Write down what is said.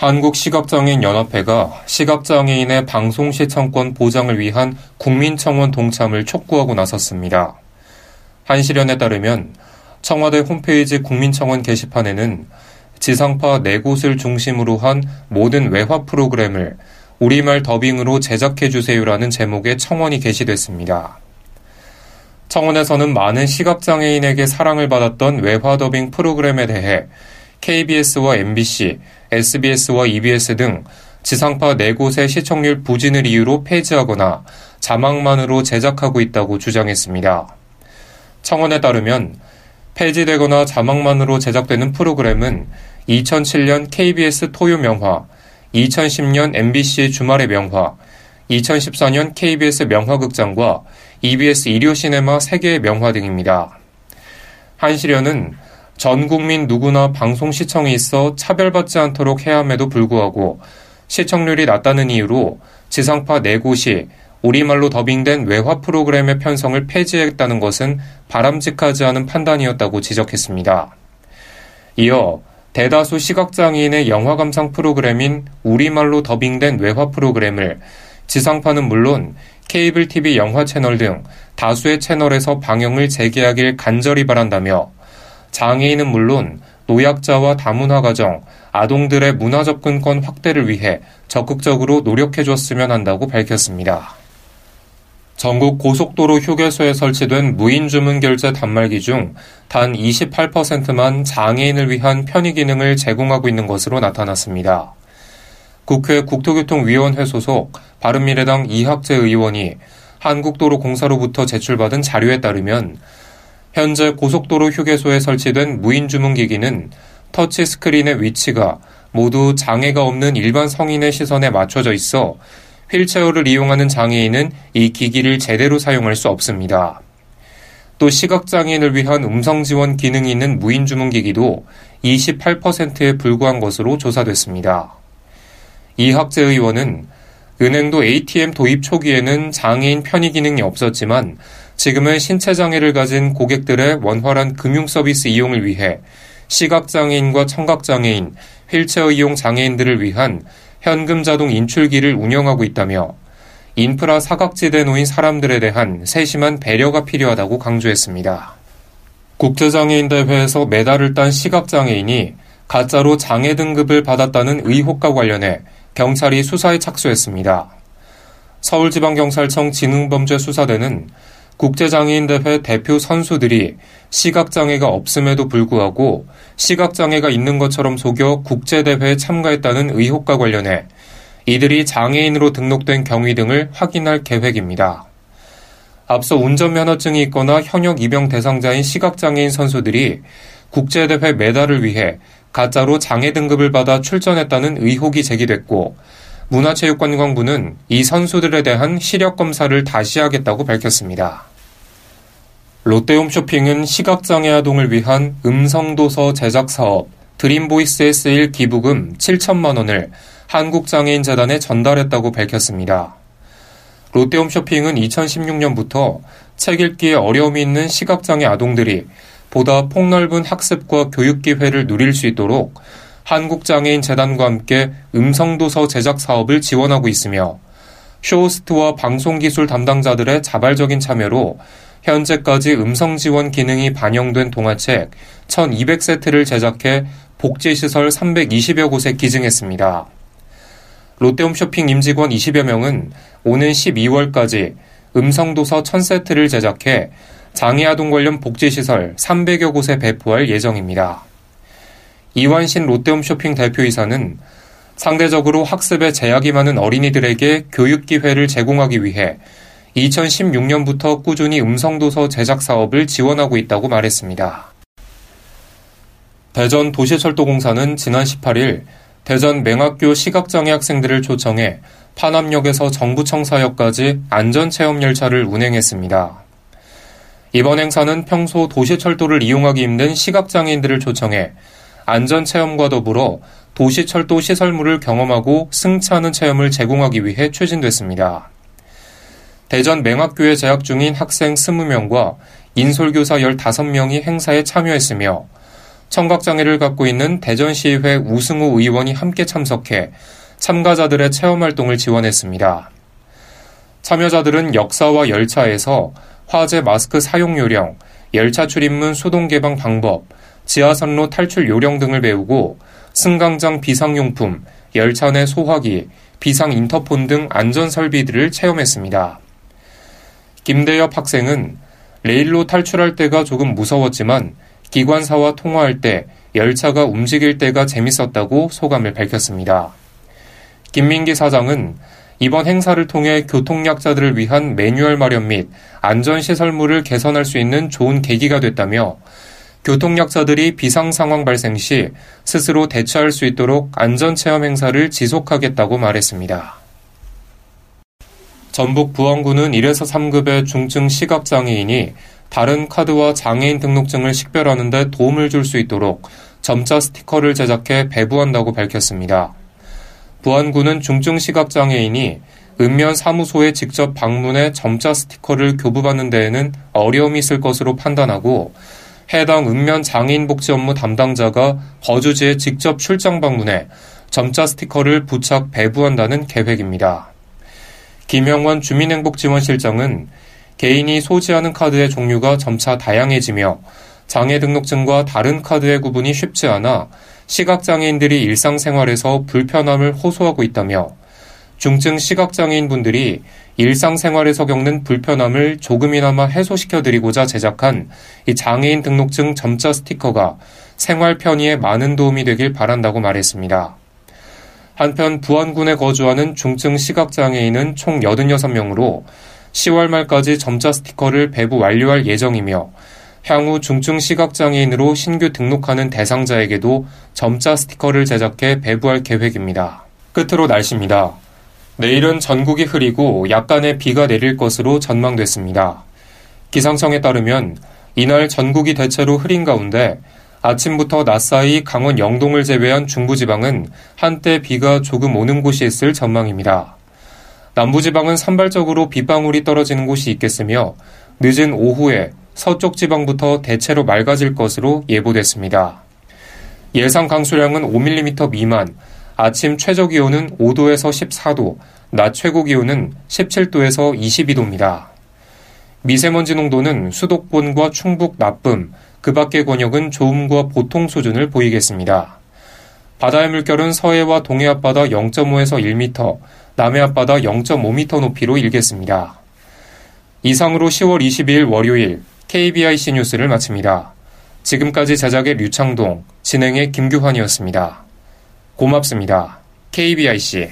한국시각장애인연합회가 시각장애인의 방송 시청권 보장을 위한 국민청원 동참을 촉구하고 나섰습니다. 한시련에 따르면 청와대 홈페이지 국민청원 게시판에는 지상파 4곳을 중심으로 한 모든 외화 프로그램을 우리말 더빙으로 제작해주세요라는 제목의 청원이 게시됐습니다. 청원에서는 많은 시각장애인에게 사랑을 받았던 외화 더빙 프로그램에 대해 KBS와 MBC, SBS와 EBS 등 지상파 4곳의 시청률 부진을 이유로 폐지하거나 자막만으로 제작하고 있다고 주장했습니다. 청원에 따르면 폐지되거나 자막만으로 제작되는 프로그램은 2007년 KBS 토요 명화, 2010년 MBC 주말의 명화, 2014년 KBS 명화극장과 EBS 일요 시네마 3개의 명화 등입니다. 한시련은 전 국민 누구나 방송 시청이 있어 차별받지 않도록 해야 함에도 불구하고 시청률이 낮다는 이유로 지상파 4곳이 우리말로 더빙된 외화 프로그램의 편성을 폐지했다는 것은 바람직하지 않은 판단이었다고 지적했습니다. 이어 대다수 시각장애인의 영화 감상 프로그램인 우리말로 더빙된 외화 프로그램을 지상파는 물론 케이블 TV 영화 채널 등 다수의 채널에서 방영을 재개하길 간절히 바란다며 장애인은 물론 노약자와 다문화 가정, 아동들의 문화 접근권 확대를 위해 적극적으로 노력해 줬으면 한다고 밝혔습니다. 전국 고속도로 휴게소에 설치된 무인 주문 결제 단말기 중 단 28%만 장애인을 위한 편의 기능을 제공하고 있는 것으로 나타났습니다. 국회 국토교통위원회 소속 바른미래당 이학재 의원이 한국도로공사로부터 제출받은 자료에 따르면 현재 고속도로 휴게소에 설치된 무인 주문기기는 터치 스크린의 위치가 모두 장애가 없는 일반 성인의 시선에 맞춰져 있어 휠체어를 이용하는 장애인은 이 기기를 제대로 사용할 수 없습니다. 또 시각장애인을 위한 음성 지원 기능이 있는 무인 주문기기도 28%에 불과한 것으로 조사됐습니다. 이학재 의원은 은행도 ATM 도입 초기에는 장애인 편의 기능이 없었지만 지금은 신체 장애를 가진 고객들의 원활한 금융 서비스 이용을 위해 시각 장애인과 청각 장애인, 휠체어 이용 장애인들을 위한 현금 자동 인출기를 운영하고 있다며 인프라 사각지대에 놓인 사람들에 대한 세심한 배려가 필요하다고 강조했습니다. 국제장애인 대회에서 메달을 딴 시각장애인이 가짜로 장애 등급을 받았다는 의혹과 관련해 경찰이 수사에 착수했습니다. 서울지방경찰청 지능범죄수사대는 국제장애인 대회 대표 선수들이 시각장애가 없음에도 불구하고 시각장애가 있는 것처럼 속여 국제대회에 참가했다는 의혹과 관련해 이들이 장애인으로 등록된 경위 등을 확인할 계획입니다. 앞서 운전면허증이 있거나 현역 입영 대상자인 시각장애인 선수들이 국제대회 메달을 위해 가짜로 장애 등급을 받아 출전했다는 의혹이 제기됐고 문화체육관광부는 이 선수들에 대한 시력 검사를 다시 하겠다고 밝혔습니다. 롯데홈쇼핑은 시각장애 아동을 위한 음성도서 제작 사업 드림보이스에 쓰일 기부금 7천만 원을 한국장애인재단에 전달했다고 밝혔습니다. 롯데홈쇼핑은 2016년부터 책 읽기에 어려움이 있는 시각장애 아동들이 보다 폭넓은 학습과 교육 기회를 누릴 수 있도록 한국장애인 재단과 함께 음성도서 제작 사업을 지원하고 있으며 쇼호스트와 방송기술 담당자들의 자발적인 참여로 현재까지 음성 지원 기능이 반영된 동화책 1200세트를 제작해 복지시설 320여 곳에 기증했습니다. 롯데홈 쇼핑 임직원 20여 명은 오는 12월까지 음성도서 1000세트를 제작해 장애아동 관련 복지시설 300여 곳에 배포할 예정입니다. 이완신 롯데홈 쇼핑 대표이사는 상대적으로 학습에 제약이 많은 어린이들에게 교육 기회를 제공하기 위해 2016년부터 꾸준히 음성도서 제작 사업을 지원하고 있다고 말했습니다. 대전 도시철도공사는 지난 18일 대전 맹학교 시각장애 학생들을 초청해 파남역에서 정부청사역까지 안전체험 열차를 운행했습니다. 이번 행사는 평소 도시철도를 이용하기 힘든 시각장애인들을 초청해 안전체험과 더불어 도시철도 시설물을 경험하고 승차하는 체험을 제공하기 위해 추진됐습니다. 대전 맹학교에 재학 중인 학생 20명과 인솔교사 15명이 행사에 참여했으며 청각장애를 갖고 있는 대전시의회 우승우 의원이 함께 참석해 참가자들의 체험 활동을 지원했습니다. 참여자들은 역사와 열차에서 화재 마스크 사용 요령, 열차 출입문 소동 개방 방법, 지하선로 탈출 요령 등을 배우고 승강장 비상용품, 열차 내 소화기, 비상 인터폰 등 안전 설비들을 체험했습니다. 김대엽 학생은 레일로 탈출할 때가 조금 무서웠지만 기관사와 통화할 때 열차가 움직일 때가 재밌었다고 소감을 밝혔습니다. 김민기 사장은 이번 행사를 통해 교통약자들을 위한 매뉴얼 마련 및 안전시설물을 개선할 수 있는 좋은 계기가 됐다며 교통약자들이 비상 상황 발생 시 스스로 대처할 수 있도록 안전체험 행사를 지속하겠다고 말했습니다. 전북 부안구는 1에서 3급의 중증 시각장애인이 다른 카드와 장애인 등록증을 식별하는 데 도움을 줄 수 있도록 점자 스티커를 제작해 배부한다고 밝혔습니다. 부안구는 중증 시각장애인이 읍면 사무소에 직접 방문해 점자 스티커를 교부받는 데에는 어려움이 있을 것으로 판단하고 해당 읍면 장애인 복지 업무 담당자가 거주지에 직접 출장 방문해 점자 스티커를 부착 배부한다는 계획입니다. 김영원 주민행복지원실장은 개인이 소지하는 카드의 종류가 점차 다양해지며 장애 등록증과 다른 카드의 구분이 쉽지 않아 시각장애인들이 일상생활에서 불편함을 호소하고 있다며 중증 시각장애인 분들이 일상생활에서 겪는 불편함을 조금이나마 해소시켜드리고자 제작한 이 장애인 등록증 점자 스티커가 생활 편의에 많은 도움이 되길 바란다고 말했습니다. 한편 부안군에 거주하는 중증 시각장애인은 총 86명으로 10월 말까지 점자 스티커를 배부 완료할 예정이며 향후 중증 시각장애인으로 신규 등록하는 대상자에게도 점자 스티커를 제작해 배부할 계획입니다. 끝으로 날씨입니다. 내일은 전국이 흐리고 약간의 비가 내릴 것으로 전망됐습니다. 기상청에 따르면 이날 전국이 대체로 흐린 가운데 아침부터 낮 사이 강원 영동을 제외한 중부지방은 한때 비가 조금 오는 곳이 있을 전망입니다. 남부지방은 산발적으로 빗방울이 떨어지는 곳이 있겠으며 늦은 오후에 서쪽 지방부터 대체로 맑아질 것으로 예보됐습니다. 예상 강수량은 5mm 미만, 아침 최저 기온은 5도에서 14도, 낮 최고 기온은 17도에서 22도입니다. 미세먼지 농도는 수도권과 충북 나쁨, 그 밖의 권역은 좋음과 보통 수준을 보이겠습니다. 바다의 물결은 서해와 동해 앞바다 0.5에서 1m, 남해 앞바다 0.5m 높이로 일겠습니다. 이상으로 10월 22일 월요일 KBIC 뉴스를 마칩니다. 지금까지 제작의 류창동, 진행의 김규환이었습니다. 고맙습니다. KBIC